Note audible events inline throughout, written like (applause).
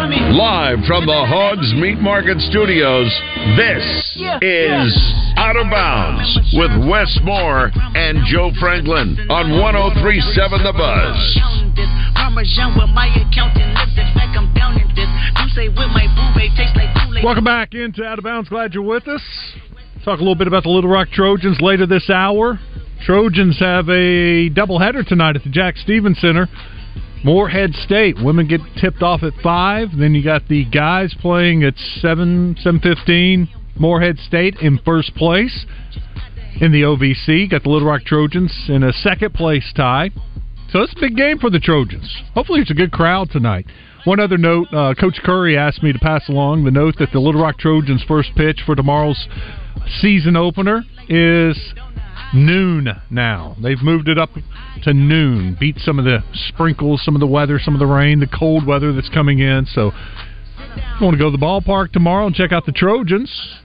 Live from the Hogs Meat Market Studios, this is Out of Bounds with Wes Moore and Joe Franklin on 1037 The Buzz. Parmesan with my accountant looks like I'm down in this. You say with my boo tastes like Kool-Aid. Welcome back into Out of Bounds. Glad you're with us. Talk a little bit about the Little Rock Trojans later this hour. Trojans have a doubleheader tonight at the Jack Stephens Center. Morehead State women get tipped off at five. Then you got the guys playing at seven seven fifteen. Morehead State in first place in the OVC. Got the Little Rock Trojans in a second place tie. So it's a big game for the Trojans. Hopefully, it's a good crowd tonight. One other note uh, Coach Curry asked me to pass along the note that the Little Rock Trojans' first pitch for tomorrow's season opener is noon now. They've moved it up to noon, beat some of the sprinkles, some of the weather, some of the rain, the cold weather that's coming in. So, you want to go to the ballpark tomorrow and check out the Trojans,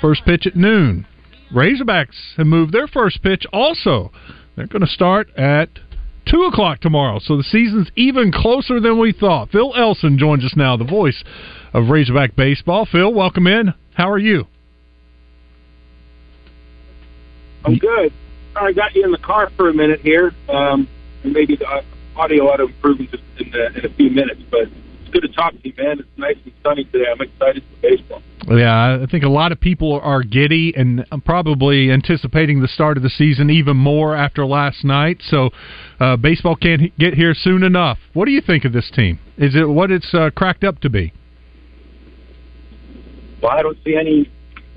first pitch at noon. Razorbacks have moved their first pitch also. They're going to start at 2 o'clock tomorrow. So the season's even closer than we thought. Phil Elson joins us now, the voice of Razorback Baseball. Phil, welcome in. How are you? I'm good. I got you in the car for a minute here. Um, and maybe the audio ought to improve in just in, uh, in a few minutes, but it's good to talk to you, man. It's nice and sunny today. I'm excited for baseball. Yeah, I think a lot of people are giddy and probably anticipating the start of the season even more after last night. So, uh, baseball can't get here soon enough. What do you think of this team? Is it what it's uh, cracked up to be? Well, I don't see any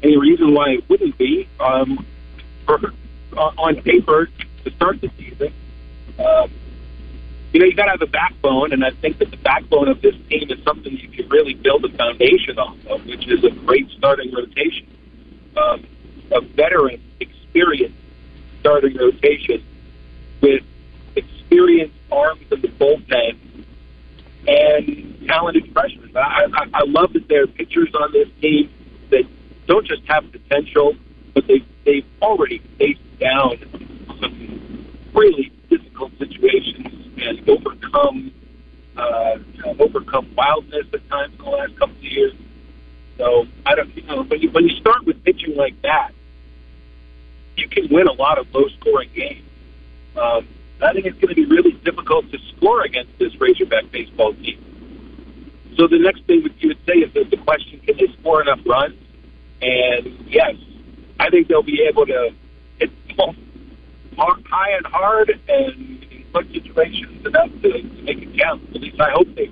any reason why it wouldn't be. Um, for, uh, on paper to start the season, um, you know, you got to have a backbone, and I think that the backbone of this team is something you can really build a foundation off of, which is a great starting rotation, um, a veteran, experienced starting rotation with experienced arms in the bullpen and talented freshmen. I, I, I love that there are pitchers on this team that don't just have potential, but they they've already faced down some really difficult situations and overcome uh, overcome wildness at times in the last couple of years. So I don't, you know, when you when you start with pitching like that, you can win a lot of low scoring games. Um, I think it's going to be really difficult to score against this Razorback baseball team. So the next thing you would say is that the question: Can they score enough runs? And yes, I think they'll be able to hit ball high and hard and in clutch situations enough to, to make it count. At least I hope they.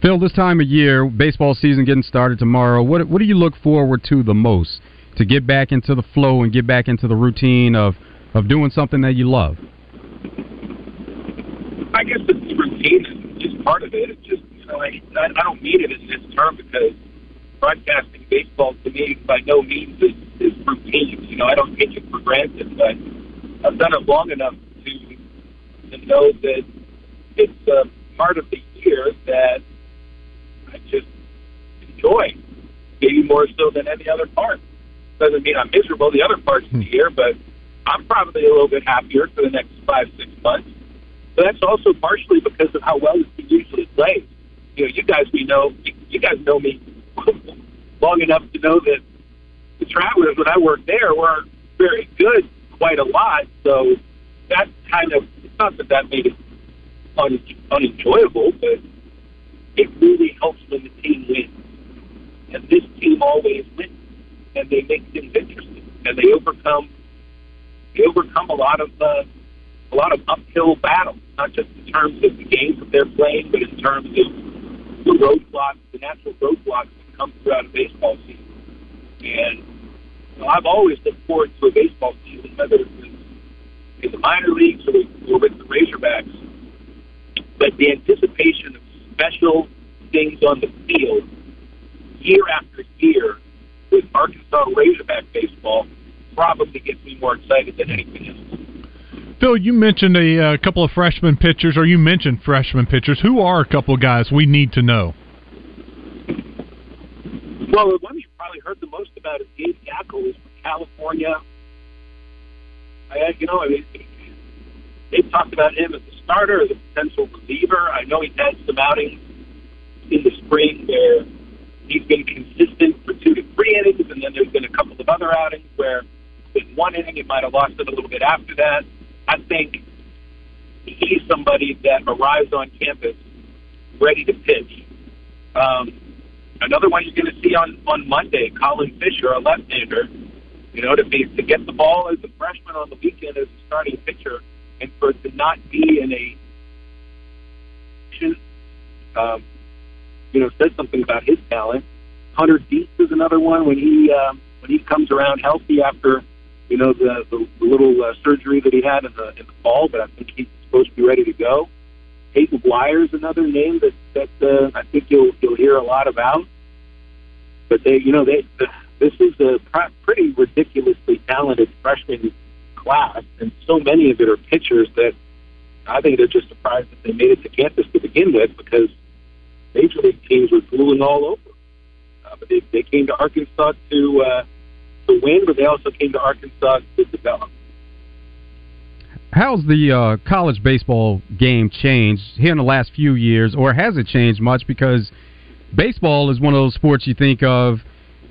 Phil, this time of year, baseball season getting started tomorrow. What what do you look forward to the most to get back into the flow and get back into the routine of of doing something that you love? I guess the routine is, is part of it. It's just you know I I don't mean it in this term because broadcasting baseball to me by no means is, is routine. You know, I don't take it for granted, but I've done it long enough to to know that it's a part of the year that I just enjoy, maybe more so than any other part. Doesn't mean I'm miserable the other parts of the hmm. year, but I'm probably a little bit happier for the next five, six months. But that's also partially because of how well the team usually plays. You know, you guys we know, you, you guys know me long enough to know that the Travelers, when I worked there, were very good quite a lot. So that kind of, not that that made it un, unenjoyable, but it really helps when the team wins. And this team always wins, and they make things interesting, and they overcome they overcome a lot of uh, a lot of uphill battles, not just in terms of the games that they're playing, but in terms of the roadblocks, the natural roadblocks come throughout a baseball season. And you know, I've always looked forward to a baseball season, whether it's in the minor leagues or, or with the Razorbacks. But the anticipation of special things on the field year after year with Arkansas Razorback baseball probably gets me more excited than anything else. Phil, you mentioned a, uh, couple of freshman pitchers, or you mentioned freshman pitchers. Who are a couple of guys we need to know? Well, the one you probably heard the most about is Gabe Gaeckle, who's from California. I, you know, I mean, they've talked about him as a starter, as a potential reliever. I know he's had some outings in the spring where he's been consistent for two to three innings, and then there's been a couple of other outings where in one inning he might have lost it a little bit after that. I think he's somebody that arrives on campus ready to pitch. Um, another one you're going to see on on Monday, Colin Fisher, a left-hander. You know, to be to get the ball as a freshman on the weekend as a starting pitcher, and for to not be in a um, you know, says something about his talent. Hunter Dietz is another one when he um, when he comes around healthy after you know the the, the little uh, surgery that he had in the in the fall, but I think he's supposed to be ready to go. Tate McGuire is another name that that uh, I think you'll you'll hear a lot about. But they, you know, they this is a pr- pretty ridiculously talented freshman class, and so many of it are pitchers that I think they're just surprised that they made it to campus to begin with because major league teams were drooling all over. Uh, but they, they came to Arkansas to uh, to win, but they also came to Arkansas to develop. How's the uh, college baseball game changed here in the last few years, or has it changed much? Because baseball is one of those sports you think of.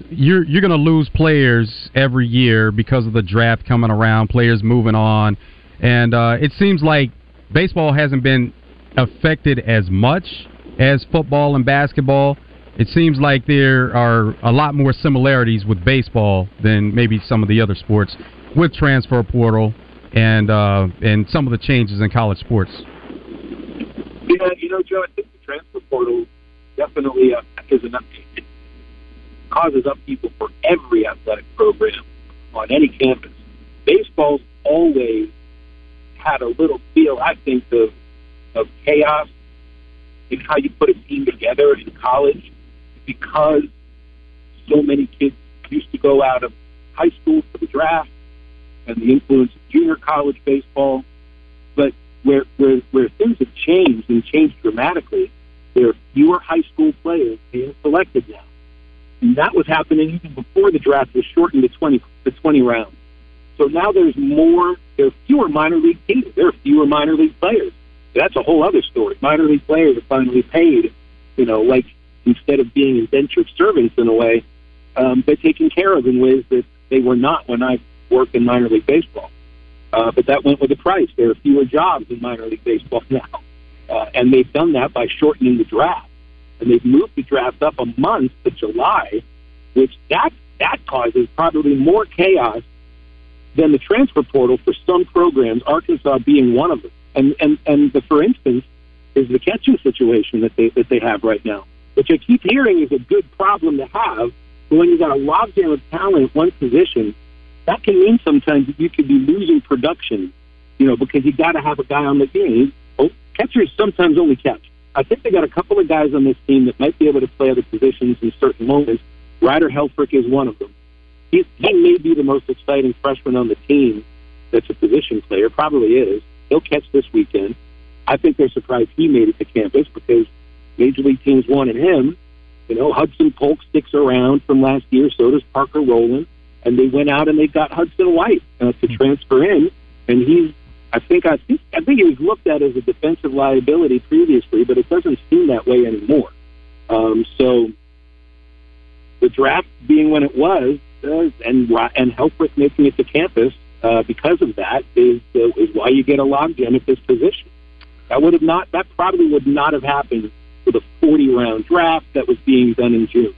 You're you're going to lose players every year because of the draft coming around, players moving on, and uh, it seems like baseball hasn't been affected as much as football and basketball. It seems like there are a lot more similarities with baseball than maybe some of the other sports with transfer portal and uh, and some of the changes in college sports. Yeah, you know, Joe, I think the transfer portal definitely uh, is enough. It causes upheaval for every athletic program on any campus. Baseball's always had a little feel, I think, of of chaos in how you put a team together in college because so many kids used to go out of high school for the draft and the influence of junior college baseball. But where where where things have changed and changed dramatically, there are fewer high school players being selected now. And that was happening even before the draft was shortened to twenty to twenty rounds. So now there's more there are fewer minor league teams. There are fewer minor league players that's a whole other story. Minor league players are finally paid, you know, like instead of being indentured servants in a way, um, they're taken care of in ways that they were not when I worked in minor league baseball. Uh, but that went with the price. There are fewer jobs in minor league baseball (laughs) now, uh, and they've done that by shortening the draft, and they've moved the draft up a month to July, which that that causes probably more chaos than the transfer portal for some programs. Arkansas being one of them. And and and the for instance is the catching situation that they that they have right now, which I keep hearing is a good problem to have. But when you've got a logjam of talent at one position, that can mean sometimes that you could be losing production, you know, because you got to have a guy on the team. Oh, catchers sometimes only catch. I think they got a couple of guys on this team that might be able to play other positions in certain moments. Ryder Helfrich is one of them. He, he may be the most exciting freshman on the team that's a position player, probably is. He'll catch this weekend. I think they're surprised he made it to campus because major league teams wanted him. You know, Hudson Polk sticks around from last year. So does Parker Rowland, and they went out and they got Hudson White uh, to transfer in, and he's. I think I think I think he was looked at as a defensive liability previously, but it doesn't seem that way anymore. Um, so the draft being when it was, uh, and and Helfrich making it to campus, uh, because of that is uh, is why you get a logjam at this position. That would have not that probably would not have happened with a 40 round draft that was being done in June.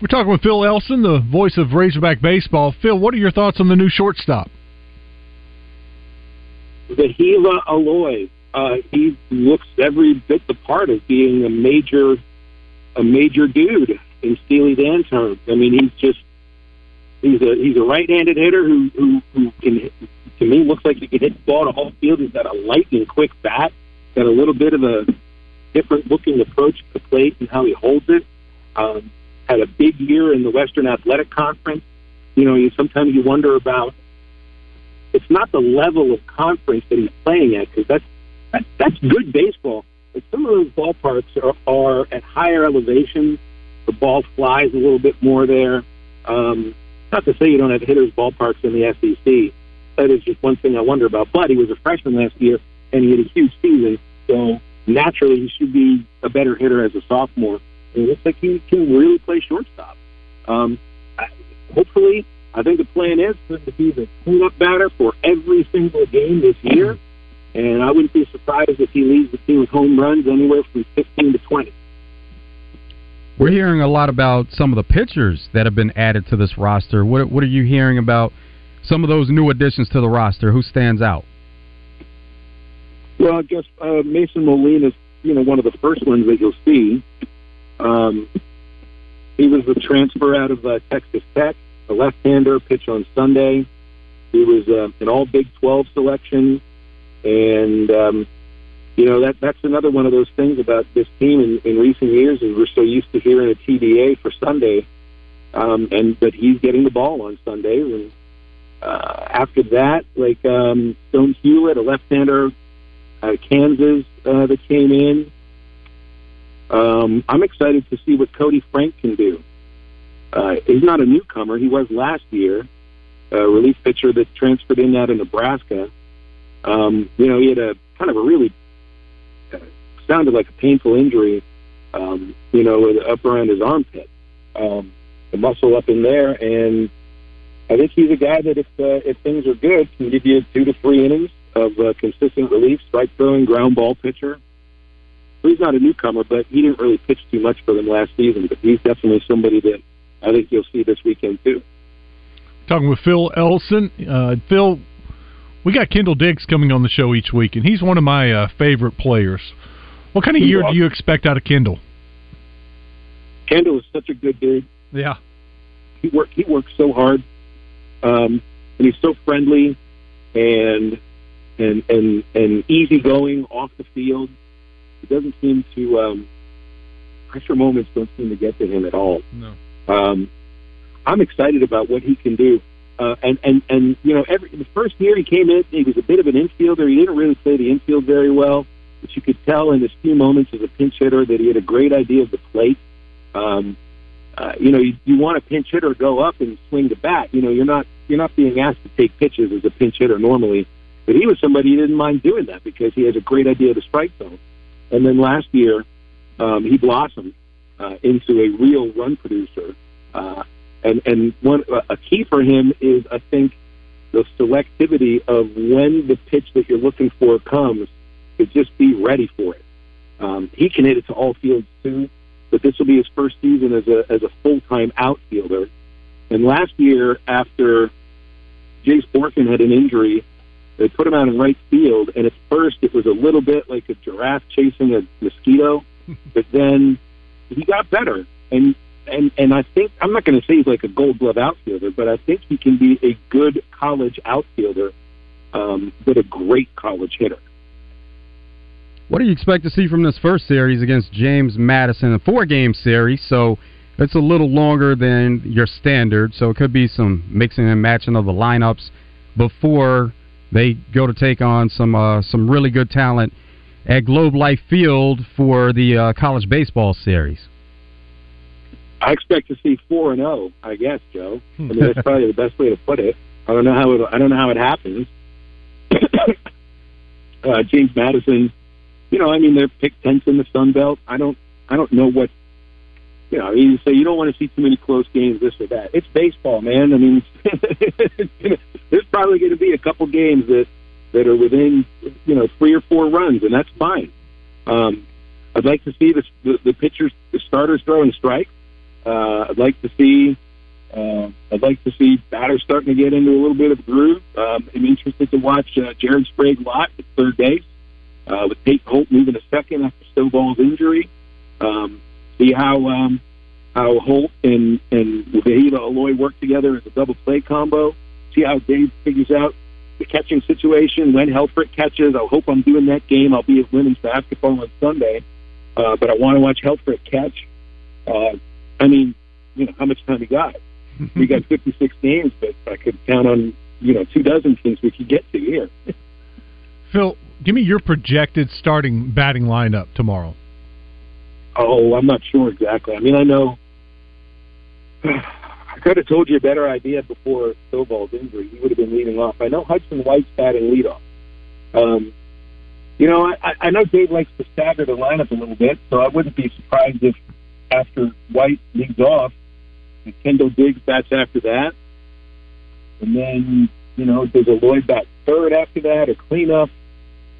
We're talking with Phil Elson, the voice of Razorback baseball. Phil, what are your thoughts on the new shortstop? Wehiwa Aloy. Uh, he looks every bit the part of being a major, a major dude in Steely Dan terms. I mean, he's just He's a he's a right-handed hitter who who who can to me looks like he can hit the ball to whole field. He's got a lightning quick bat. Got a little bit of a different looking approach to the plate and how he holds it. Um, had a big year in the Western Athletic Conference. You know, you sometimes you wonder about. It's not the level of conference that he's playing at because that's that, that's good baseball. But some of those ballparks are, are at higher elevations the ball flies a little bit more there. Um, not to say you don't have hitters ballparks in the SEC. That is just one thing I wonder about. But he was a freshman last year, and he had a huge season, so naturally he should be a better hitter as a sophomore. It looks like he can really play shortstop. Um, I, hopefully, I think the plan is for him to be the cleanup batter for every single game this year. And I wouldn't be surprised if he leads the team with home runs anywhere from 15 to 20. We're hearing a lot about some of the pitchers that have been added to this roster. What what are you hearing about some of those new additions to the roster? Who stands out? Well, I guess uh, Mason Molina is you know one of the first ones that you'll see. Um, he was the transfer out of uh, Texas Tech, a left-hander, pitch on Sunday. He was uh, an All Big 12 selection, and um, you know that that's another one of those things about this team in, in recent years is we're so used to hearing a TDA for Sunday, um, and but he's getting the ball on Sundays, and uh, after that, like um, Stone Hewlett, a left-hander out of Kansas uh, that came in. Um, I'm excited to see what Koty Frank can do. Uh, he's not a newcomer; he was last year, a relief pitcher that transferred in out of Nebraska. Um, you know, he had a kind of a really uh, sounded like a painful injury. Um, you know, up around his armpit, um, the muscle up in there, and I think he's a guy that if uh, if things are good, can give you two to three innings of uh, consistent relief, strike throwing, ground ball pitcher. He's not a newcomer, but he didn't really pitch too much for them last season. But he's definitely somebody that I think you'll see this weekend too. Talking with Phil Elson, uh, Phil, we got Kendall Diggs coming on the show each week, and he's one of my uh, favorite players. What kind of year do you expect out of Kendall? Kendall is such a good dude. Yeah, he work he works so hard, um, and he's so friendly, and and and and easygoing off the field. It doesn't seem to um, pressure moments don't seem to get to him at all. No. Um, I'm excited about what he can do. Uh, and and and you know, every the first year he came in, he was a bit of an infielder. He didn't really play the infield very well, but you could tell in his few moments as a pinch hitter that he had a great idea of the plate. Um, uh, you know, you, you want a pinch hitter to go up and swing the bat. You know, you're not you're not being asked to take pitches as a pinch hitter normally. But he was somebody who didn't mind doing that because he has a great idea of the strike zone. And then last year, um, he blossomed uh, into a real run producer. Uh, and and one a key for him is I think the selectivity of when the pitch that you're looking for comes to just be ready for it. Um, he can hit it to all fields too, but this will be his first season as a as a full time outfielder. And last year, after Jace Bohrofen had an injury, they put him out in right field, and at first it was a little bit like a giraffe chasing a mosquito, (laughs) but then he got better. And and and I think I'm not going to say he's like a Gold Glove outfielder, but I think he can be a good college outfielder, um, but a great college hitter. What do you expect to see from this first series against James Madison? A four-game series, so it's a little longer than your standard. So it could be some mixing and matching of the lineups before they go to take on some uh, some really good talent at Globe Life Field for the uh, college baseball series. I expect to see four and zero. I guess, Joe. (laughs) I mean, that's probably the best way to put it. I don't know how it. I don't know how it happens. (coughs) uh, James Madison, you know, I mean, they're picked tenth in the Sun Belt. I don't. I don't know what. You know, you say you don't want to see too many close games, this or that. It's baseball, man. I mean, (laughs) there's probably going to be a couple games that that are within, you know, three or four runs, and that's fine. Um, I'd like to see the, the, the pitchers, the starters throwing strikes. Uh, I'd like to see, uh, I'd like to see batters starting to get into a little bit of groove. Um, I'm interested to watch uh, Jared Sprague Lott at third base, uh, with Tate Holt moving to second after Stovall's injury. Um, see how um, how Holt and and Wehiwa Aloy work together as a double play combo. See how Dave figures out the catching situation when Helfrich catches. I hope I'm doing that game. I'll be at women's basketball on Sunday, uh, but I want to watch Helfrich catch. Uh, I mean, you know, how much time he got? (laughs) we got 56 games, but I could count on you know two dozen teams we could get to here. (laughs) Phil, give me your projected starting batting lineup tomorrow. Oh, I'm not sure exactly. I mean, I know (sighs) I could have told you a better idea before Stovall's injury. He would have been leading off. I know Hudson White's batting leadoff. Um, you know, I, I know Dave likes to stagger the lineup a little bit, so I wouldn't be surprised if after White leads off, Kendall Diggs bats after that, and then you know does Aloy bat third after that, or cleanup.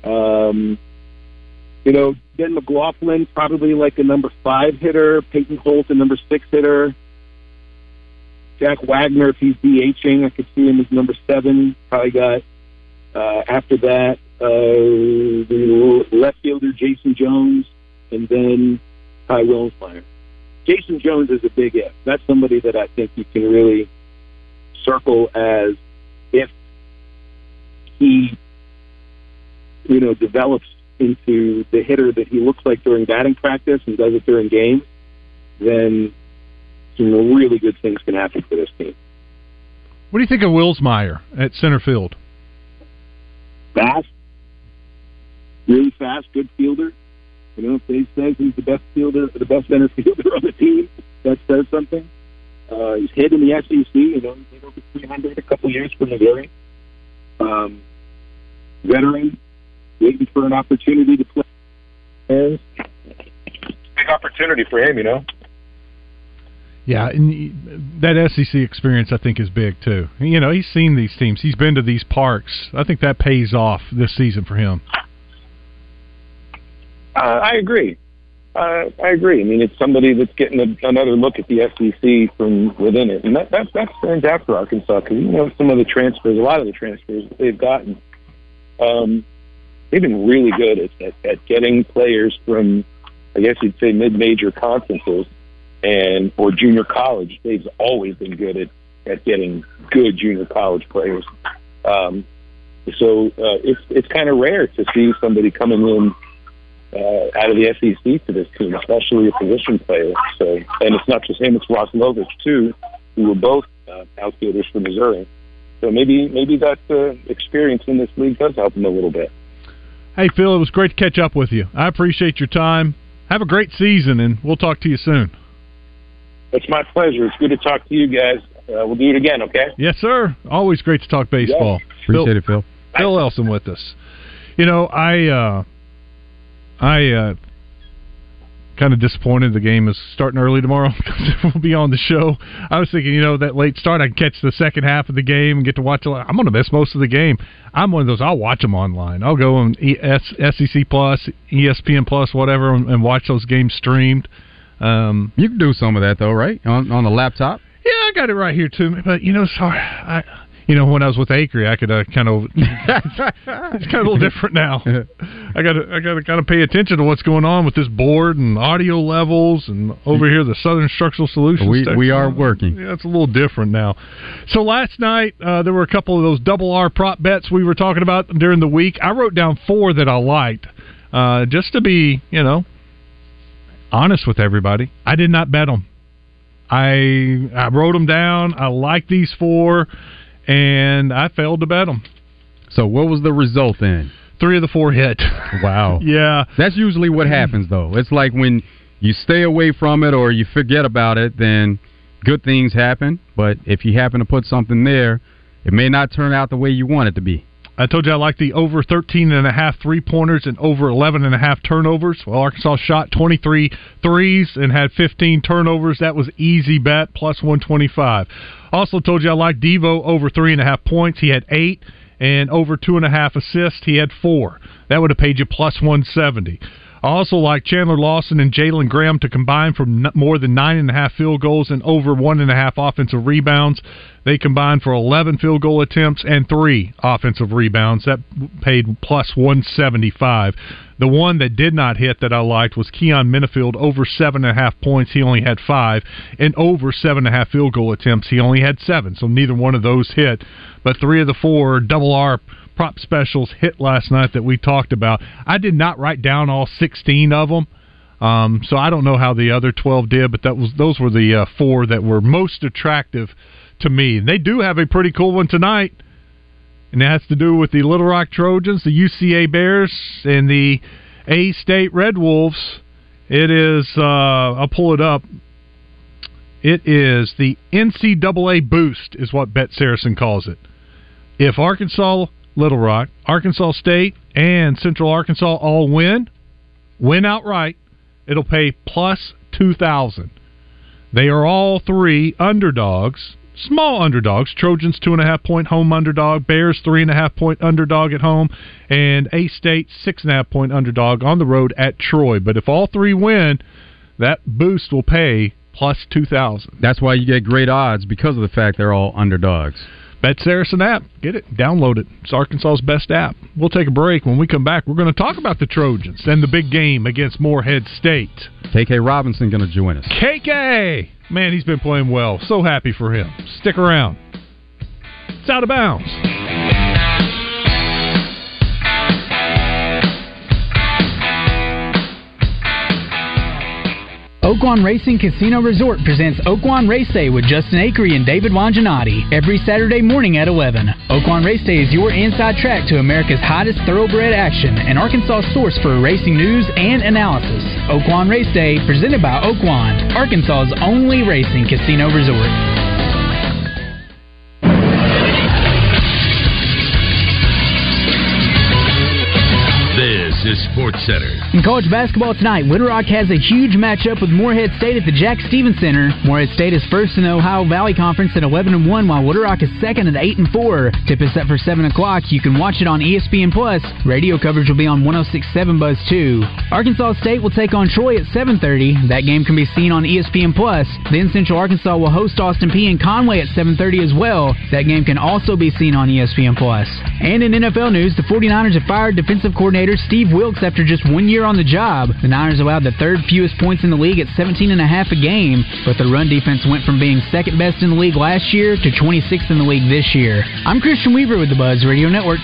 Um, you know, Ben McLaughlin probably like a number five hitter, Peyton Holt a number six hitter. Jack Wagner, if he's DHing, I could see him as number seven. Probably got uh, after that uh, the left fielder Jason Jones, and then Ty Wilmsmeyer. Jason Jones is a big if. That's somebody that I think you can really circle as if he, you know, develops into the hitter that he looks like during batting practice and does it during games, then some really good things can happen for this team. What do you think of Wilmsmeyer at center field? Fast, really fast, good fielder. You know, if Dave says he's the best fielder, the best center fielder (laughs) on the team, that says something. Uh, he's hit in the SEC. You know, he's over 300 a couple years for Missouri. Um, veteran, waiting for an opportunity to play. Big opportunity for him, you know. Yeah, and that SEC experience I think is big too. You know, he's seen these teams. He's been to these parks. I think that pays off this season for him. Uh, I agree. Uh, I agree. I mean, it's somebody that's getting a, another look at the SEC from within it, and that, that that stands out for Arkansas because you know some of the transfers, a lot of the transfers that they've gotten, um, they've been really good at, at, at getting players from, I guess you'd say, mid-major conferences and or junior college. They've always been good at at getting good junior college players. Um, so uh, it's it's kind of rare to see somebody coming in uh, out of the SEC to this team, especially a position player. So, and it's not just him; it's Ross Lovich too, who were both uh, outfielders for Missouri. So maybe maybe that uh, experience in this league does help him a little bit. Hey Phil, it was great to catch up with you. I appreciate your time. Have a great season, and we'll talk to you soon. It's my pleasure. It's good to talk to you guys. Uh, we'll do it again, okay? Yes, sir. Always great to talk baseball. Yeah. Appreciate Phil, it, Phil. Phil Elson with us. You know, I uh, I uh, kind of disappointed the game is starting early tomorrow (laughs) because we'll be on the show. I was thinking, you know, that late start, I can catch the second half of the game and get to watch. I'm going to miss most of the game. I'm one of those. I'll watch them online. I'll go on SEC Plus, ESPN Plus, whatever, and watch those games streamed. Um, you can do some of that though, right? On on the laptop. Yeah, I got it right here too. But you know, sorry, I you know, when I was with Acre, I could uh, kind of (laughs) it's kind of a little different now. I got to I got to kind of pay attention to what's going on with this board and audio levels, and over here the Southern Structural Solutions. We we are working. Yeah, it's a little different now. So last night uh, there were a couple of those double R prop bets we were talking about during the week. I wrote down four that I liked, uh, just to be you know honest with everybody. I did not bet them. I I wrote them down. I like these four, and I failed to bet them. So what was the result then? Three of the four hit. (laughs) Wow. yeah. That's usually what happens though. It's like when you stay away from it or you forget about it, then good things happen. But if you happen to put something there, it may not turn out the way you want it to be. I told you I like the over 13 and a half three pointers and over 11 and a half turnovers. Well, Arkansas shot 23 threes and had 15 turnovers. That was easy bet plus 125. Also told you I like Devo over three and a half points. He had eight and over two and a half assists. He had four. That would have paid you plus 170. I also like Chandler Lawson and Jalen Graham to combine for more than nine and a half field goals and over one and a half offensive rebounds. They combined for 11 field goal attempts and three offensive rebounds. That paid plus 175. The one that did not hit that I liked was Keyon Menifield over seven and a half points. He only had five, and over seven and a half field goal attempts. He only had seven, so neither one of those hit. But three of the four double R prop specials hit last night that we talked about. I did not write down all 16 of them. Um, so I don't know how the other 12 did, but that was those were the uh, four that were most attractive to me. They do have a pretty cool one tonight, and it has to do with the Little Rock Trojans, the UCA Bears, and the A State Red Wolves. It is. Uh, I'll pull it up. It is the NCAA boost, is what Bet Saracen calls it. If Arkansas, Little Rock, Arkansas State, and Central Arkansas all win, win outright, it'll pay plus 2000 They are all three underdogs, small underdogs. Trojans, two and a half point home underdog. Bears, three and a half point underdog at home. And A State, six and a half point underdog on the road at Troy. But if all three win, that boost will pay plus 2000 That's why you get great odds because of the fact they're all underdogs. Bet Saracen app. Get it. Download it. It's Arkansas's best app. We'll take a break. When we come back, we're going to talk about the Trojans and the big game against Morehead State. KK Robinson going to join us. KK! Man, he's been playing well. So happy for him. Stick around. It's out of bounds. Oaklawn Racing Casino Resort presents Oaklawn Race Day with Justin Akery and David Wanjanati every Saturday morning at 11. Oaklawn Race Day is your inside track to America's hottest thoroughbred action and Arkansas source for racing news and analysis. Oaklawn Race Day, presented by Oaklawn, Arkansas's only racing casino resort. Is Sports Center. In college basketball tonight, Little has a huge matchup with Morehead State at the Jack Stephens Center. Morehead State is first in the Ohio Valley Conference at 11 and 1, while Little is second at 8 and 4. Tip is set for 7 o'clock. You can watch it on ESPN Plus. Radio coverage will be on 106.7 Buzz 2. Arkansas State will take on Troy at 7:30. That game can be seen on ESPN Plus. Then Central Arkansas will host Austin Peay and Conway at 7:30 as well. That game can also be seen on ESPN Plus. And in NFL news, the 49ers have fired defensive coordinator Steve Wilks after just one year on the job. The Niners allowed the third fewest points in the league at 17 and a half a game, but the run defense went from being second best in the league last year to 26th in the league this year. I'm Christian Weaver with the Buzz Radio Network.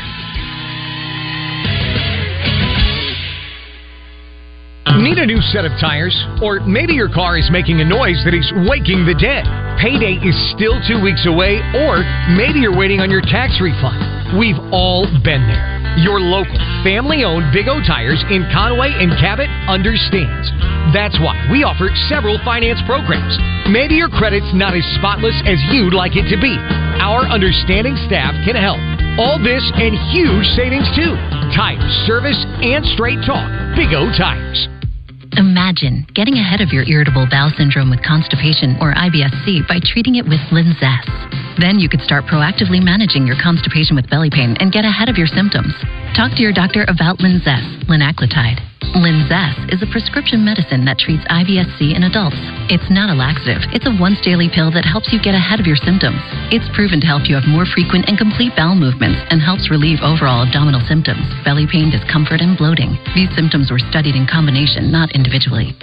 Set of tires? Or maybe your car is making a noise that is waking the dead. Payday is still two weeks away, or maybe you're waiting on your tax refund. We've all been there. Your local, family owned Big O Tires in Conway and Cabot understands. That's why we offer several finance programs. Maybe your credit's not as spotless as you'd like it to be. Our understanding staff can help. All this and huge savings too. Tires, service, and straight talk. Big O Tires. Imagine getting ahead of your irritable bowel syndrome with constipation or IBS-C by treating it with Linzess. Then you could start proactively managing your constipation with belly pain and get ahead of your symptoms. Talk to your doctor about Linzess, linaclotide. Linzess is a prescription medicine that treats IBS-C in adults. It's not a laxative. It's a once daily pill that helps you get ahead of your symptoms. It's proven to help you have more frequent and complete bowel movements and helps relieve overall abdominal symptoms, belly pain, discomfort, and bloating. These symptoms were studied in combination, not individually.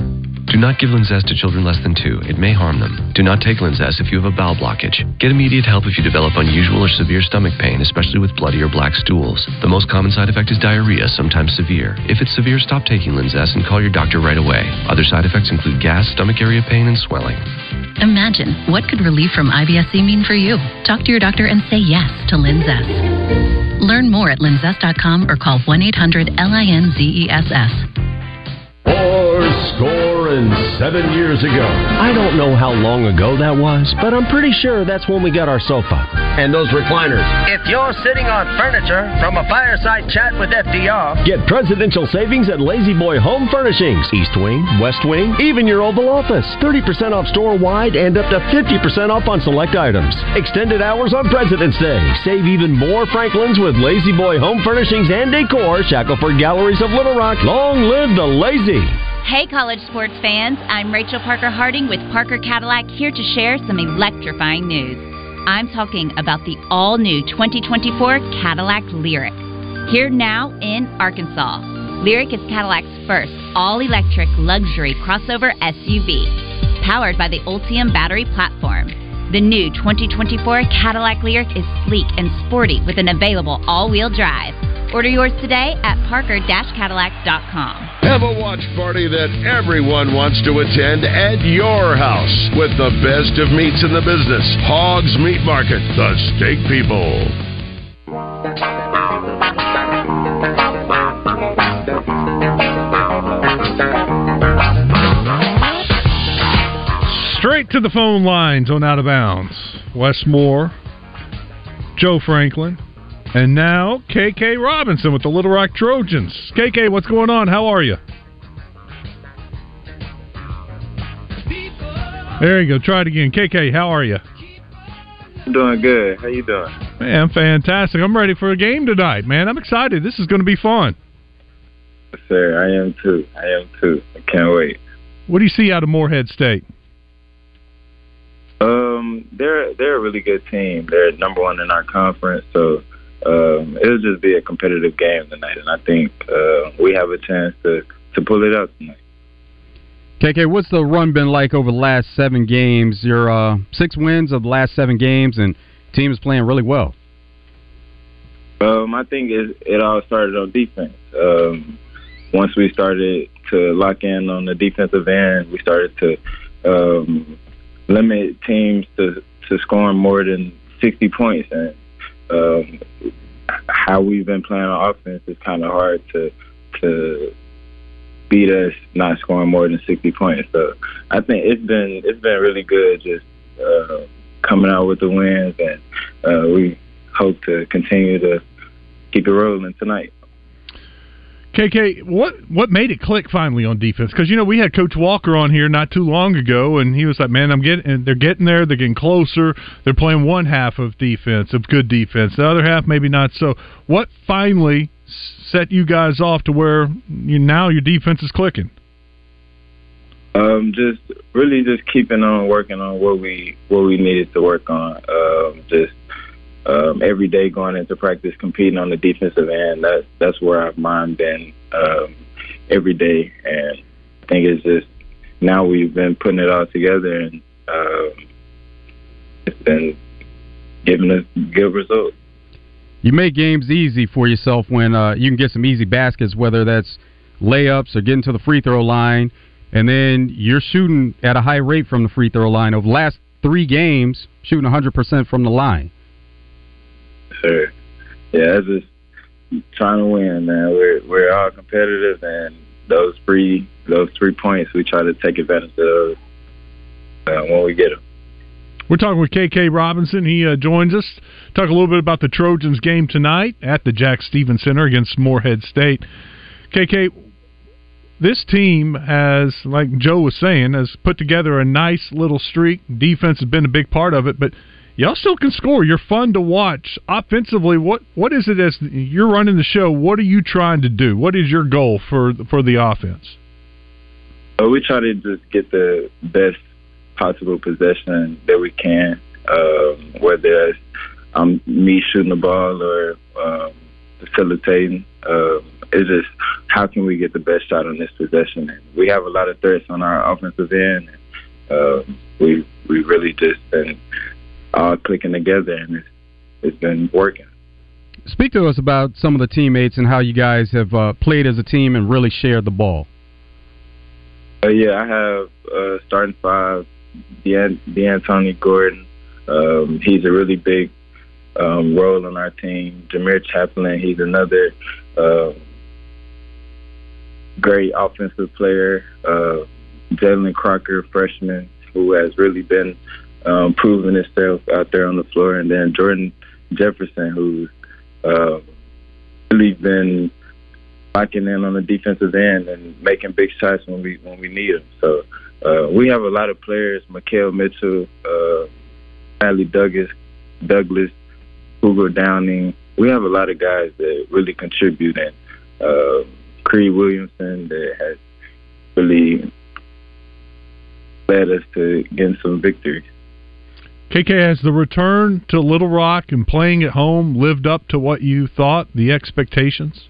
Do not give Linzess to children less than two. It may harm them. Do not take Linzess if you have a bowel blockage. Get immediate help if you develop unusual or severe stomach pain, especially with bloody or black stools. The most common side effect is diarrhea, sometimes severe. If it's severe, stop taking Linzess and call your doctor right away. Other side effects include gas, stomach area pain, and swelling. Imagine what could relief from IBS-C mean for you. Talk to your doctor and say yes to Linzess. Learn more at linzess.com or call 1-800-LINZESS. Four score and seven years ago. I don't know how long ago that was, but I'm pretty sure that's when we got our sofa. And those recliners. If you're sitting on furniture from a fireside chat with FDR, get presidential savings at La-Z-Boy Home Furnishings. East Wing, West Wing, even your Oval Office. 30% off store wide and up to 50% off on select items. Extended hours on President's Day. Save even more Franklin's with La-Z-Boy Home Furnishings and Decor, Shackleford Galleries of Little Rock. Long live the lazy. Hey, college sports fans. I'm Rachel Parker Harding with Parker Cadillac here to share some electrifying news. I'm talking about the all new 2024 Cadillac Lyriq. Here now in Arkansas. Lyriq is Cadillac's first all electric luxury crossover SUV, powered by the Ultium battery platform. The new 2024 Cadillac Lyriq is sleek and sporty with an available all wheel drive. Order yours today at parker-cadillac.com. Have a watch party that everyone wants to attend at your house with the best of meats in the business. Hogs Meat Market, the steak people. Straight to the phone lines on Out of Bounds. Wes Moore, Joe Franklin, and now KK Robinson with the Little Rock Trojans. KK, what's going on? How are you? There you go. Try it again. KK, how are you? I'm doing good. How you doing? Man, fantastic. I'm ready for a game tonight, man. I'm excited. This is going to be fun. Yes, sir. I am too. I am too. I can't wait. What do you see out of Morehead State? Um, they're they're a really good team. They're number one in our conference, so um, it'll just be a competitive game tonight, and I think uh, we have a chance to to pull it out tonight. KK, what's the run been like over the last seven games? Your uh, six wins of the last seven games, and team is playing really well. Um, I think it, it all started on defense. Um, once we started to lock in on the defensive end, we started to um, limit teams to, to scoring more than 60 points. And um, how we've been playing on offense is kind of hard to to beat us not scoring more than 60 points. So I think it's been it's been really good just uh, coming out with the wins, and uh, we hope to continue to keep it rolling tonight. KK, what what made it click finally on defense? Because you know we had Coach Walker on here not too long ago, and he was like, "Man, I'm getting, they're getting there, they're getting closer. They're playing one half of defense, of good defense. The other half maybe not so." What finally set you guys off to where you now your defense is clicking? Um, just really just keeping on working on what we what we needed to work on. Um, just um, every day going into practice, competing on the defensive end. That that's where our mind been um, every day, and I think it's just now we've been putting it all together, and um, it's been giving us good results. You make games easy for yourself when uh, you can get some easy baskets, whether that's layups or getting to the free throw line, and then you're shooting at a high rate from the free throw line. Over last three games, shooting 100% from the line sure. Yeah, it's just trying to win, man. We're we're all competitive, and those three those three points we try to take advantage of those uh, when we get them. We're talking with KK Robinson. He uh, joins us. Talk a little bit about the Trojans game tonight at the Jack Stephens Center against Morehead State. KK, this team has, like Joe was saying, has put together a nice little streak. Defense has been a big part of it, but y'all still can score. You're fun to watch. Offensively, what what is it as you're running the show? What are you trying to do? What is your goal for for the offense? Uh, we try to just get the best possible possession that we can, um, whether it's um, me shooting the ball or um, facilitating. Um, it's just how can we get the best shot on this possession? And we have a lot of threats on our offensive end. And, um, we we really just been all clicking together, and it's, it's been working. Speak to us about some of the teammates and how you guys have uh, played as a team and really shared the ball. Uh, yeah, I have uh, starting five, Dean, D'Antoni Gordon. Um, he's a really big um, role on our team. Jameer Chaplin, he's another uh, great offensive player. Uh, Jalen Crocker, freshman, who has really been um, proving himself out there on the floor, and then Jordan Jefferson, who's uh, really been locking in on the defensive end and making big shots when we when we need them. So uh, we have a lot of players: Mikael Mitchell, uh, Douglas, Douglas, Hugo Downing. We have a lot of guys that really contribute, and uh, Williamson that has really led us to getting some victories. KK, has the return to Little Rock and playing at home lived up to what you thought, the expectations?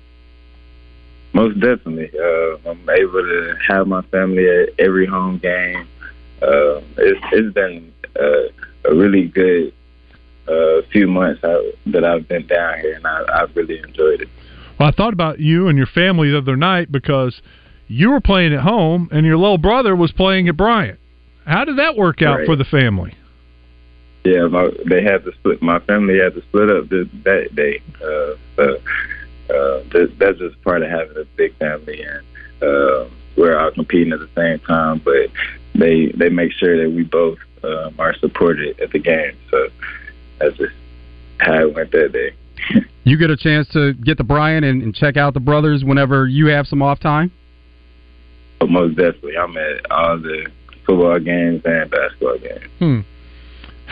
Most definitely. Uh, I'm able to have my family at every home game. Uh, it's, it's been uh, a really good uh, few months I, that I've been down here, and I, I've really enjoyed it. Well, I thought about you and your family the other night because you were playing at home and your little brother was playing at Bryant. How did that work out right. for the family? Yeah, my, they had to split. My family had to split up this, that day. Uh, so uh, that, that's just part of having a big family, and uh, we're all competing at the same time, but they they make sure that we both um, are supported at the game. So that's just how it went that day. (laughs) You get a chance to get to Bryant and, and check out the brothers whenever you have some off time. But most definitely, I'm at all the football games and basketball games. Hmm.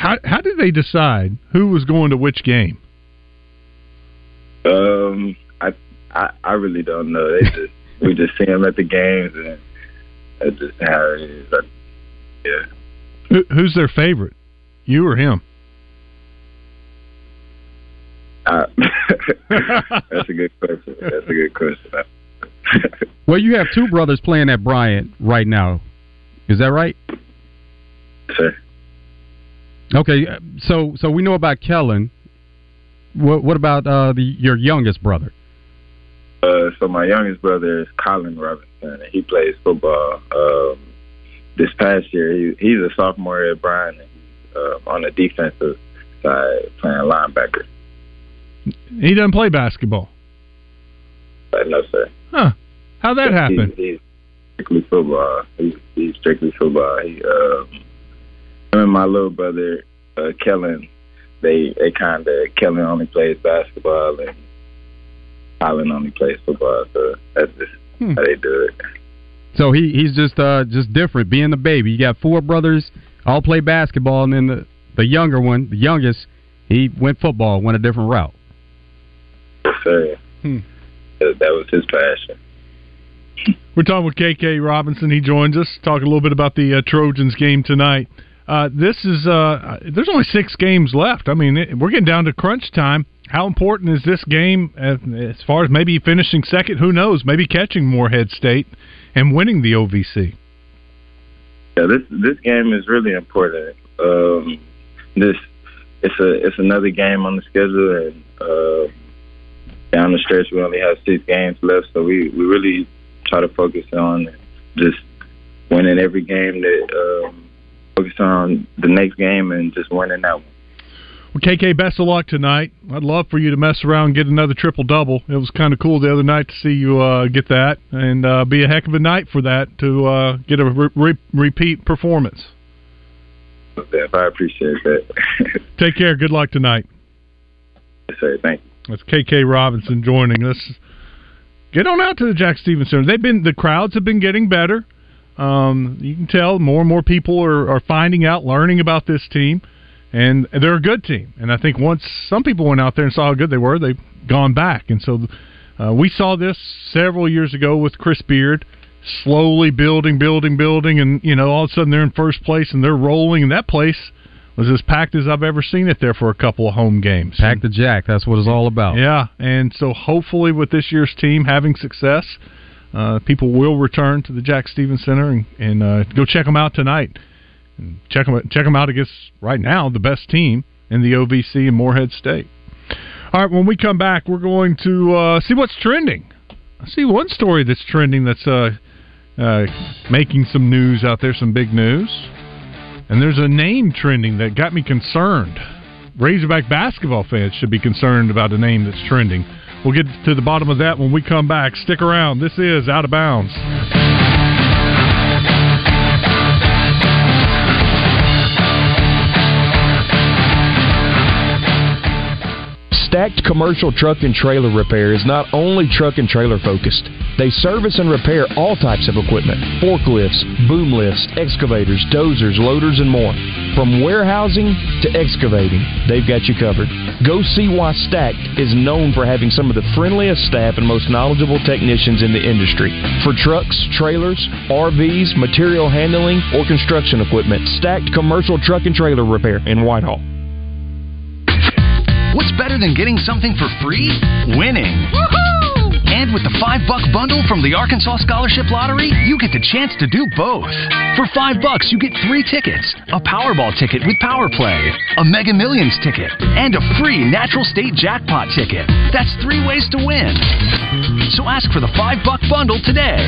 How how did they decide who was going to which game? Um, I I, I really don't know. They just (laughs) we just see them at the games, and that's just how it is. I, yeah. Who, who's their favorite? You or him? Uh, (laughs) that's a good question. That's a good question. (laughs) Well, you have two brothers playing at Bryant right now. Is that right? Sure. Okay, uh, so so we know about Kellen. What what about uh, the your youngest brother? Uh, so my youngest brother is Colin Robinson, and he plays football. Um, this past year, he, he's a sophomore at Bryant, and he's uh, on the defensive side playing linebacker. He doesn't play basketball. But no, sir. Huh? How'd that happen? He's, he's strictly football. He's, he's strictly football. He, um, and my little brother, uh, Kellen, they they kind of Kellen only plays basketball and Colin only plays football. So that's just Hmm. how they do it. So he he's just uh just different, being the baby. You got four brothers, all play basketball, and then the the younger one, the youngest, he went football, went a different route. So Hmm. that, that was his passion. We're talking with KK Robinson. He joins us. Talk a little bit about the uh, Trojans game tonight. Uh, this is uh, there's only six games left. I mean, it, we're getting down to crunch time. How important is this game as, as far as maybe finishing second? Who knows? Maybe catching Morehead State and winning the OVC. Yeah, this this game is really important. Um, this it's a it's another game on the schedule, and uh, down the stretch we only have six games left, so we we really try to focus on just winning every game that um, focus on the next game and just winning that one. Well, KK, best of luck tonight. I'd love for you to mess around and get another triple double. It was kind of cool the other night to see you uh, get that, and uh, be a heck of a night for that to uh, get a re- re- repeat performance. If I appreciate that. (laughs) Take care. Good luck tonight. yes, sir. Thank you. That's KK Robinson joining us. Get on out to the Jack Stephens Center. They've been the crowds have been getting better. Um, you can tell more and more people are, are finding out, learning about this team, and they're a good team. And I think once some people went out there and saw how good they were, they've gone back. And so uh, we saw this several years ago with Chris Beard, slowly building, building, building, and you know all of a sudden they're in first place and they're rolling, and that place was as packed as I've ever seen it there for a couple of home games. Pack the Jack. That's what it's all about. Yeah, and so hopefully with this year's team having success, uh, people will return to the Jack Stephens Center and, and uh, go check them out tonight. And check them check them out against right now the best team in the OVC and Morehead State. All right, when we come back, we're going to uh, see what's trending. I see one story that's trending that's uh, uh, making some news out there, some big news. And there's a name trending that got me concerned. Razorback basketball fans should be concerned about a name that's trending. We'll get to the bottom of that when we come back. Stick around. This is Out of Bounds. Stacked Commercial Truck and Trailer Repair is not only truck and trailer focused. They service and repair all types of equipment forklifts, boom lifts, excavators, dozers, loaders, and more. From warehousing to excavating, they've got you covered. Go see why Stacked is known for having some of the friendliest staff and most knowledgeable technicians in the industry. For trucks, trailers, RVs, material handling, or construction equipment, Stacked Commercial Truck and Trailer Repair in Whitehall. What's better than getting something for free? Winning. And with the five buck bundle from the Arkansas Scholarship Lottery, you get the chance to do both. For five bucks, you get three tickets a Powerball ticket with Power Play, a Mega Millions ticket, and a free Natural State Jackpot ticket. That's three ways to win. So ask for the five buck bundle today.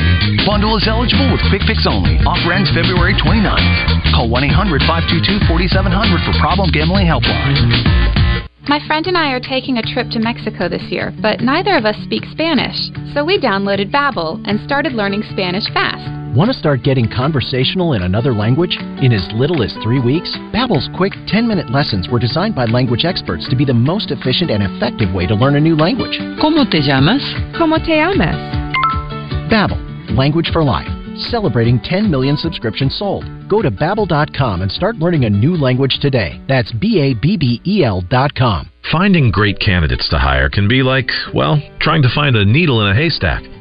Bundle is eligible with Quick Fix only. Offer ends February 29th. Call 1 800 522 4700 for Problem Gambling Helpline. My friend and I are taking a trip to Mexico this year, but neither of us speak Spanish, so we downloaded Babbel and started learning Spanish fast. Want to start getting conversational in another language in as little as three weeks? Babbel's quick 10-minute lessons were designed by language experts to be the most efficient and effective way to learn a new language. ¿Cómo te llamas? ¿Cómo te llamas? Babbel, language for life. Celebrating 10 million subscriptions sold. Go to babbel.com and start learning a new language today. That's B A B B E L dot com. Finding great candidates to hire can be like, well, trying to find a needle in a haystack,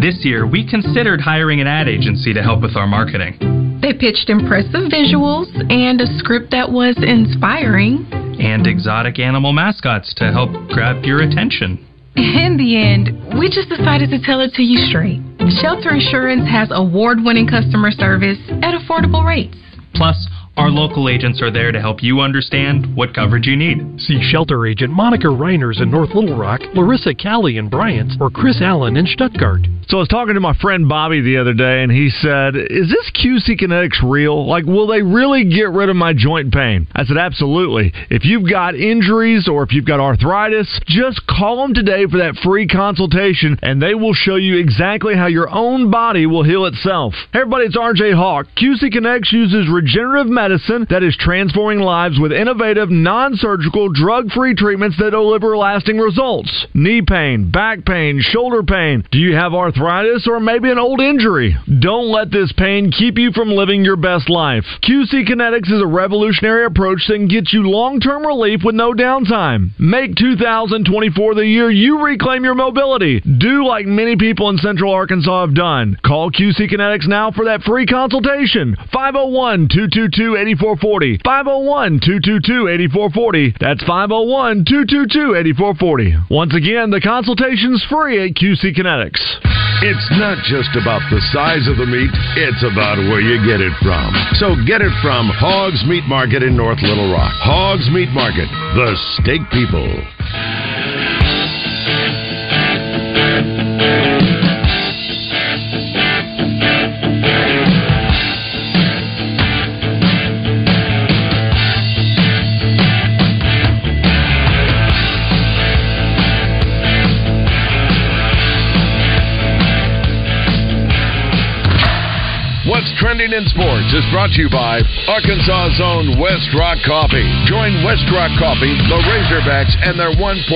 This year, we considered hiring an ad agency to help with our marketing. They pitched impressive visuals and a script that was inspiring. And exotic animal mascots to help grab your attention. In the end, we just decided to tell it to you straight. Shelter Insurance has award winning customer service at affordable rates. Plus, our local agents are there to help you understand what coverage you need. See shelter agent Monica Reiners in North Little Rock, Larissa Callie in Bryant, or Chris Allen in Stuttgart. So I was talking to my friend Bobby the other day, and he said, "Is this QC Kinetics real? Like, will they really get rid of my joint pain?" I said, "Absolutely. If you've got injuries or if you've got arthritis, just call them today for that free consultation, and they will show you exactly how your own body will heal itself." Hey everybody, it's RJ Hawk. QC Kinetics uses regenerative medicine that is transforming lives with innovative, non-surgical, drug-free treatments that deliver lasting results. Knee pain, back pain, shoulder pain. Do you have arthritis? arthritis, or maybe an old injury. Don't let this pain keep you from living your best life. QC Kinetics is a revolutionary approach that can get you long term relief with no downtime. Make 2024 the year you reclaim your mobility. Do like many people in Central Arkansas have done. Call QC Kinetics now for that free consultation. 501 222 8440. 501 222 8440. That's 501 222 8440. Once again, the consultation's free at QC Kinetics. It's not just about the size of the meat, it's about where you get it from. So get it from Hogs Meat Market in North Little Rock. Hogs Meat Market, the steak people. Trending in sports is brought to you by Arkansas's own West Rock Coffee. Join West Rock Coffee, the Razorbacks, and their 1.5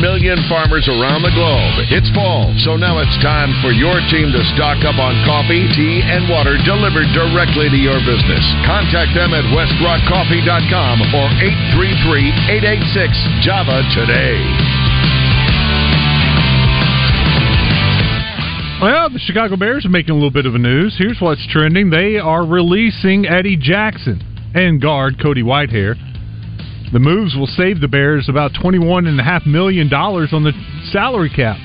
million farmers around the globe. It's fall, so now it's time for your team to stock up on coffee, tea, and water delivered directly to your business. Contact them at westrockcoffee.com or 833 886 Java today. Well, the Chicago Bears are making a little bit of a news. Here's what's trending. They are releasing Eddie Jackson and guard Cody Whitehair. The moves will save the Bears about $21.5 million on the salary cap.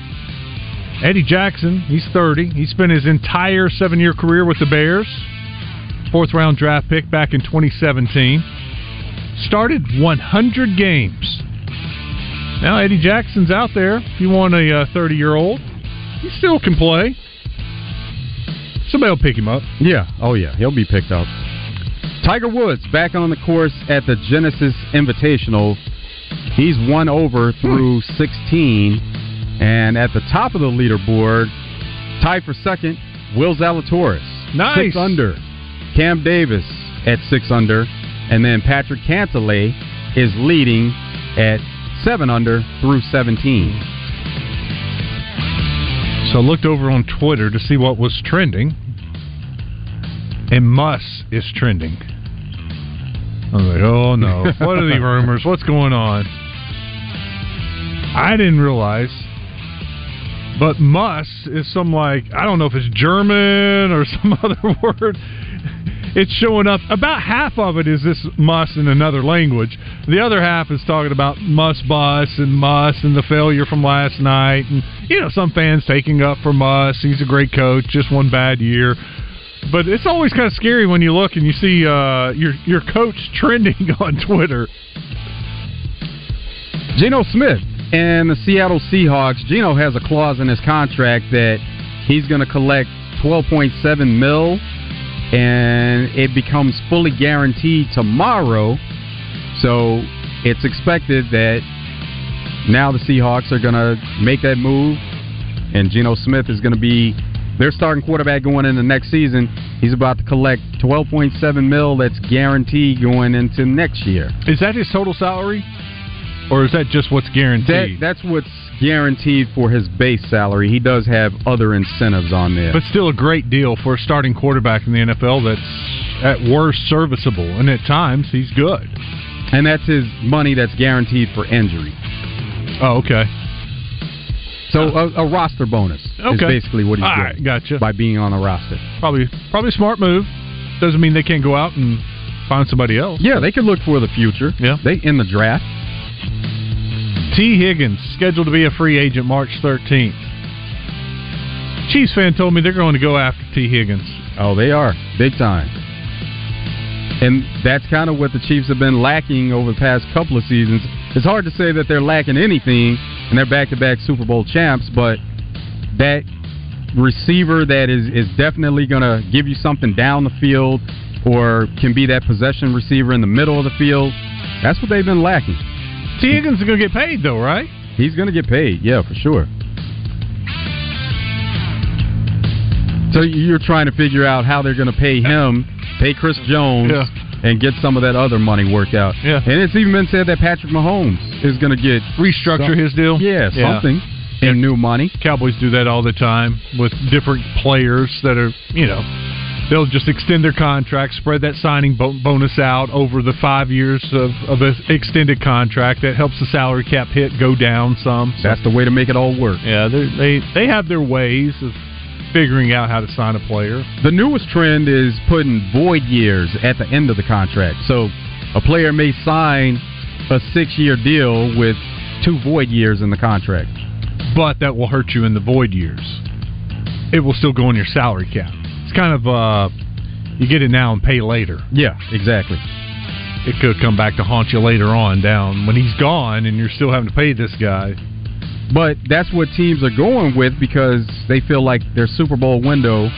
Eddie Jackson, he's 30. He spent his entire seven year career with the Bears. Fourth round draft pick back in 2017. Started 100 games. Now, Eddie Jackson's out there. If you want a uh, 30 year old, he still can play. Somebody will pick him up. Yeah. Oh, yeah. He'll be picked up. Tiger Woods back on the course at the Genesis Invitational. He's one over through 16. And at the top of the leaderboard, tied for second, Will Zalatoris. Nice. Six under. Cam Davis at six under. And then Patrick Cantlay is leading at seven under through 17. So I looked over on Twitter to see what was trending, and Muss is trending. I was like, oh no, (laughs) what are the rumors? What's going on? I didn't realize, but Muss is some like I don't know if it's German or (laughs) some other word. It's showing up. About half of it is this Muss in another language. The other half is talking about Muss Bus and Muss and the failure from last night, and you know some fans taking up for Muss. He's a great coach, just one bad year. But it's always kind of scary when you look and you see uh, your your coach (laughs) trending on Twitter. Geno Smith and the Seattle Seahawks. Geno has a clause in his contract that he's going to collect 12.7 mil, and it becomes fully guaranteed tomorrow. So it's expected that now the Seahawks are going to make that move, and Geno Smith is going to be their starting quarterback going into next season. He's about to collect 12.7 mil that's guaranteed going into next year. Is that his total salary, or is that just what's guaranteed? That, that's what's guaranteed for his base salary. He does have other incentives on there, but still a great deal for a starting quarterback in the NFL. That's at worst serviceable, and at times he's good. And that's his money that's guaranteed for injury. Oh, okay. So a, a roster bonus Okay. is basically what he's All getting right, gotcha. by being on a roster. Probably probably a smart move. Doesn't mean they can't go out and find somebody else. Yeah, they could look for the future. Yeah, they in the draft. Tee Higgins scheduled to be a free agent March 13th. Chiefs fan told me they're going to go after Tee Higgins. Oh, they are big time. And that's kind of what the Chiefs have been lacking over the past couple of seasons. It's hard to say that they're lacking anything, and they're back-to-back Super Bowl champs, but that receiver that is is definitely going to give you something down the field or can be that possession receiver in the middle of the field. That's what they've been lacking. Tee Higgins is going to get paid though, right? He's going to get paid, yeah, for sure. So you're trying to figure out how they're going to pay him, pay Chris Jones, Yeah. and get some of that other money worked out. Yeah. And it's even been said that Patrick Mahomes is going to get restructure his deal. Yeah, Yeah. something in new money. Cowboys do that all the time with different players that are, you know, they'll just extend their contract, spread that signing bonus out over the five years of, of an extended contract. That helps the salary cap hit go down some. So, That's the way to make it all work. yeah, they they have their ways of figuring out how to sign a player. The newest trend is putting void years at the end of the contract. So a player may sign a six-year deal with two void years in the contract. but that will hurt you in the void years. It will still go on your salary cap. It's kind of uh, you get it now and pay later. Yeah, exactly. It could come back to haunt you later on down when he's gone and you're still having to pay this guy. But that's what teams are going with because they feel like their Super Bowl window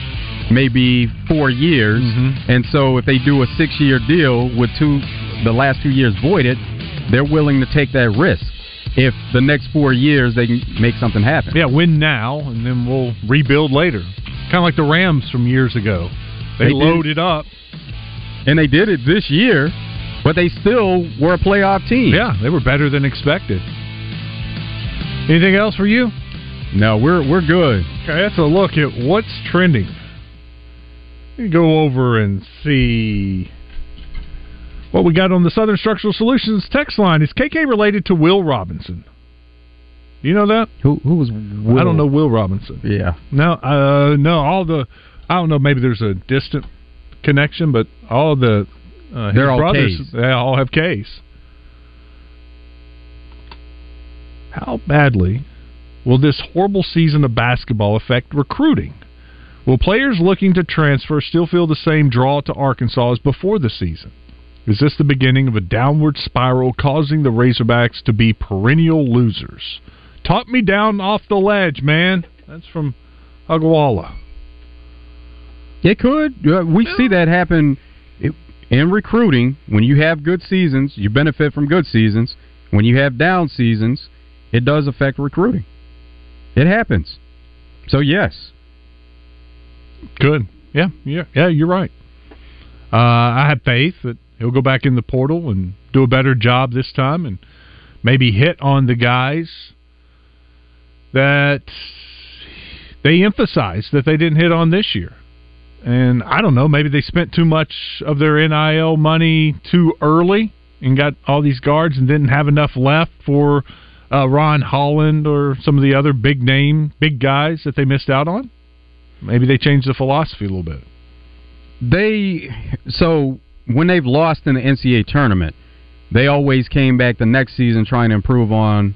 may be four years, and so if they do a six-year deal with two, the last two years voided, they're willing to take that risk. If the next four years they can make something happen. Yeah, win now and then we'll rebuild later. Kind of like the Rams from years ago. They, They did. loaded up. And they did it this year, but they still were a playoff team. Yeah, they were better than expected. Anything else for you? No, we're we're good. Okay, let's a look at what's trending. Let me go over and see what we got on the Southern Structural Solutions text line. Is KK related to Will Robinson? You know that? Who who was Will? I don't know Will Robinson. Yeah. No, uh, no. All the I don't know. Maybe there's a distant connection, but all the uh, his They're all brothers Ks. they all have K's. How badly will this horrible season of basketball affect recruiting? Will players looking to transfer still feel the same draw to Arkansas as before the season? Is this the beginning of a downward spiral causing the Razorbacks to be perennial losers? Talk me down off the ledge, man. That's from Agawala. It could. We see that happen in recruiting. When you have good seasons, you benefit from good seasons. When you have down seasons, it does affect recruiting. It happens. So yes, Good. Yeah, yeah, yeah. You're right. Uh, I have faith that he'll go back in the portal and do a better job this time, and maybe hit on the guys that they emphasized that they didn't hit on this year. And I don't know, maybe they spent too much of their NIL money too early and got all these guards and didn't have enough left for uh, Ron Holland or some of the other big name, big guys that they missed out on. Maybe they changed the philosophy a little bit. They so when they've lost in the NCAA tournament, they always came back the next season trying to improve on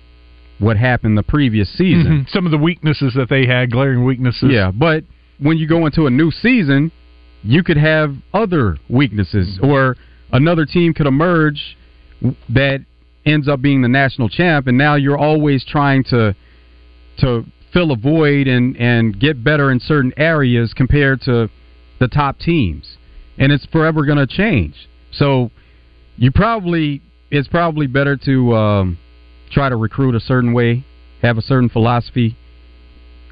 what happened the previous season. Mm-hmm. Some of the weaknesses that they had, glaring weaknesses. Yeah, but when you go into a new season, you could have other weaknesses, Mm-hmm. or another team could emerge that ends up being the national champ, and now you're always trying to to fill a void and and get better in certain areas compared to the top teams, and it's forever going to change. So you probably it's probably better to um, try to recruit a certain way, have a certain philosophy.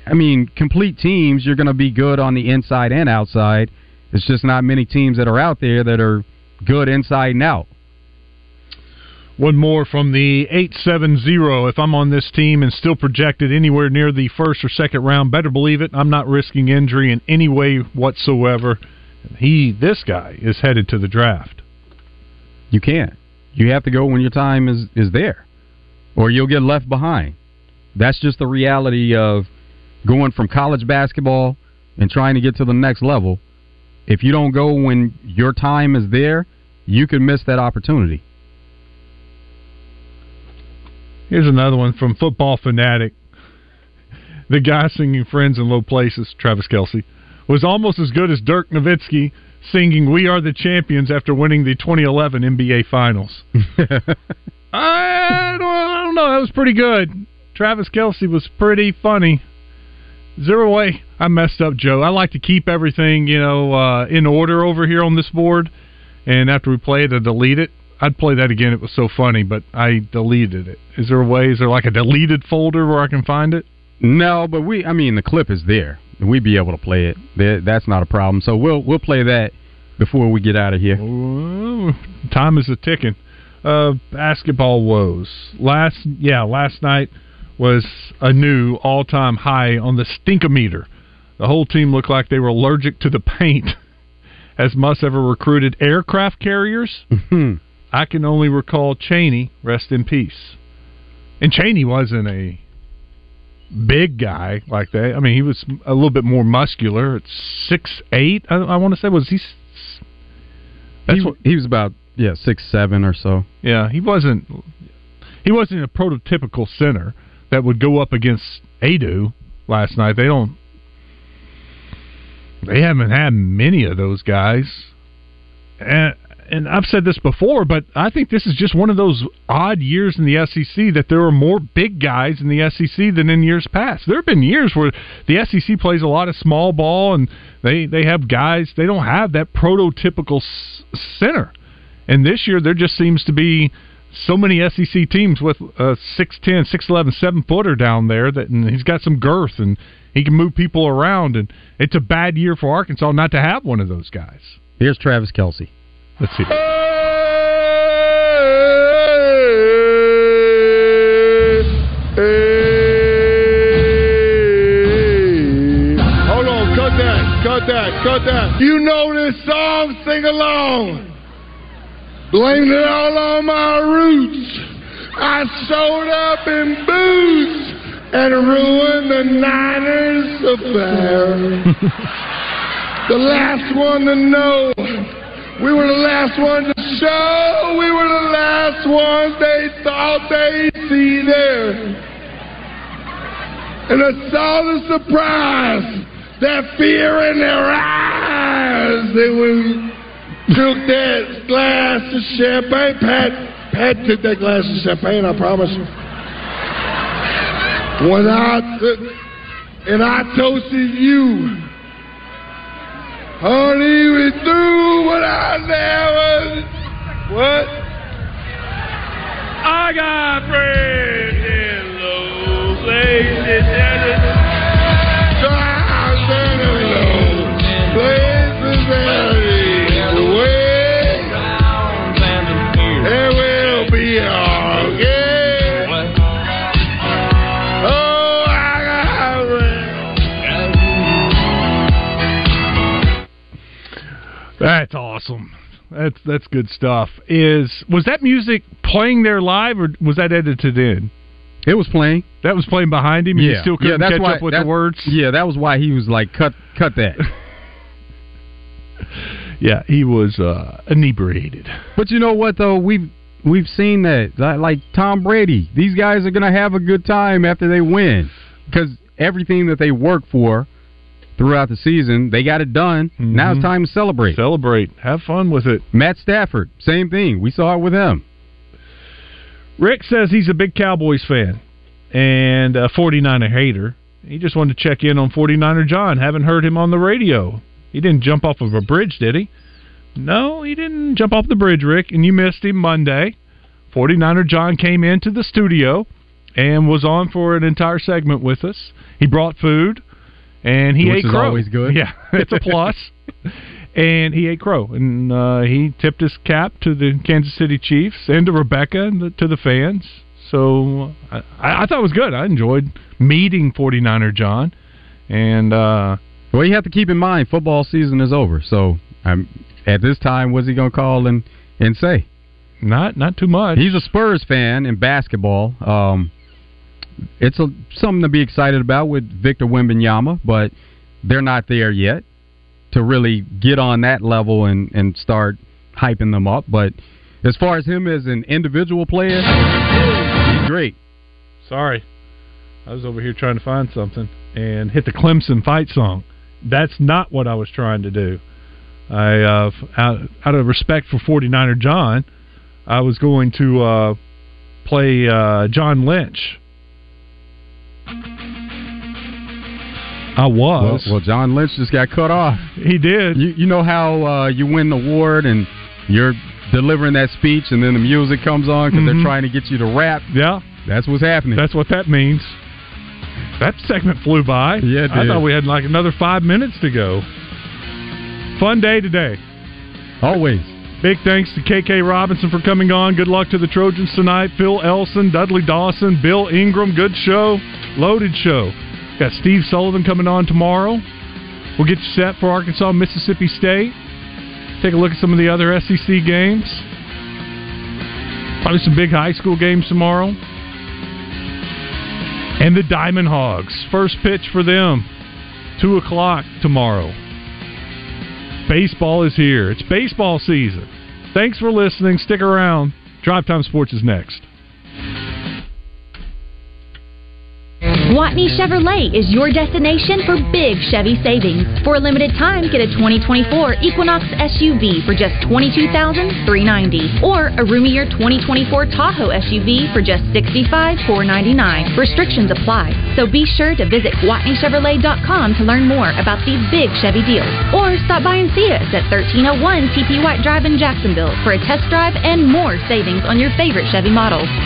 I mean, complete teams, you're going to be good on the inside and outside. It's just not many teams that are out there that are good inside and out. One more from the 870. If I'm on this team and still projected anywhere near the first or second round, better believe it, I'm not risking injury in any way whatsoever. He, this guy, is headed to the draft. You can't. You have to go when your time is, is there, or you'll get left behind. That's just the reality of going from college basketball and trying to get to the next level. If you don't go when your time is there, you could miss that opportunity. Here's another one from Football Fanatic. The guy singing Friends in Low Places, Travis Kelce, was almost as good as Dirk Nowitzki singing We Are the Champions after winning the 2011 NBA Finals. (laughs) I, don't, I don't know. That was pretty good. Travis Kelce was pretty funny. Zero way. I messed up, Joe. I like to keep everything, you know, uh, in order over here on this board. And after we play it, I delete it. I'd play that again. It was so funny, but I deleted it. Is there a way? Is there like a deleted folder where I can find it? No, but we. I mean, the clip is there. We'd be able to play it. That's not a problem. So we'll we'll play that before we get out of here. Ooh, time is a ticking. Uh, basketball woes. Last, yeah, last night was a new all-time high on the stinkometer. The whole team looked like they were allergic to the paint. (laughs) As Muss ever recruited aircraft carriers, I can only recall Cheney, rest in peace. And Cheney wasn't a big guy like that. I mean, he was a little bit more muscular. At six eight, I, I want to say was he. That's he, what he was about yeah six seven or so. Yeah, he wasn't. He wasn't a prototypical center that would go up against Adu last night. They don't. They haven't had many of those guys, and and I've said this before, but I think this is just one of those odd years in the SEC that there are more big guys in the SEC than in years past. There have been years where the SEC plays a lot of small ball, and they they have guys. They don't have that prototypical center. And this year, there just seems to be so many SEC teams with a 6'10", 6'11", 7 footer down there that and he's got some girth and he can move people around. And it's a bad year for Arkansas not to have one of those guys. Here's Travis Kelce. Let's see. Hold on, cut that, cut that, cut that. You know this song, sing along. Blame it all on my roots. I showed up in boots and ruined the Niners affair. (laughs) the last one to know. We were the last one to show. We were the last ones they thought they'd see there. And I saw the surprise, that fear in their eyes. They we took that glass of champagne. Pat, Pat took that glass of champagne, I promise. When I took, and I toasted you. Honey, we through what I never. What? I got friends in low awesome. That's that's good stuff. Is was that music playing there live or was that edited in? It was playing. That was playing behind him. And yeah, he still couldn't yeah, catch why, up with that- the words. Yeah, that was why he was like, cut, cut that. (laughs) Yeah, he was uh, inebriated. But you know what though, we've we've seen that Li- like Tom Brady. These guys are gonna have a good time after they win because everything that they work for throughout the season, they got it done. Mm-hmm. Now it's time to celebrate. Celebrate. Have fun with it. Matt Stafford, same thing. We saw it with him. Rick says he's a big Cowboys fan and a 49er hater. He just wanted to check in on 49er John. Haven't heard him on the radio. He didn't jump off of a bridge, did he? No, he didn't jump off the bridge, Rick, and you missed him Monday. 49er John came into the studio and was on for an entire segment with us. He brought food and he Which ate is crow. always good. Yeah, (laughs) it's a plus. (laughs) and he ate crow, and uh, he tipped his cap to the Kansas City Chiefs and to Rebecca and the, to the fans. So I, I thought it was good. I enjoyed meeting 49er John, and uh, Well, you have to keep in mind football season is over. So um, at this time, what's he gonna call and and say? Not not too much. He's a Spurs fan in basketball. Um, it's a, something to be excited about with Victor Wembanyama, but they're not there yet to really get on that level and and start hyping them up. But as far as him as an individual player, he's great. Sorry. I was over here trying to find something and hit the Clemson fight song. That's not what I was trying to do. I uh, out, out of respect for 49er John, I was going to uh, play uh, John Lynch. I was. well, John Lynch just got cut off. He did. You, you know how uh, you win the award and you're delivering that speech, and then the music comes on because Mhm. they're trying to get you to rap. Yeah, that's what's happening. That's what that means. That segment flew by. Yeah, it I thought we had like another five minutes to go. Fun day today. Always. Big thanks to KK Robinson for coming on. Good luck to the Trojans tonight. Phil Elson, Dudley Dawson, Bill Ingram. Good show. Loaded show. Got Steve Sullivan coming on tomorrow. We'll get you set for Arkansas, Mississippi State. Take a look at some of the other SEC games. Probably some big high school games tomorrow. And the Diamond Hogs. First pitch for them. 2 o'clock tomorrow. Baseball is here. It's baseball season. Thanks for listening. Stick around. Drive Time Sports is next. Gwatney Chevrolet is your destination for big Chevy savings. For a limited time, get a 2024 Equinox SUV for just 22,390 or a roomier 2024 Tahoe SUV for just 65,499. Restrictions apply, so be sure to visit WatneyChevrolet.com to learn more about these big Chevy deals or stop by and see us at 1301 TP White Drive in Jacksonville for a test drive and more savings on your favorite Chevy models.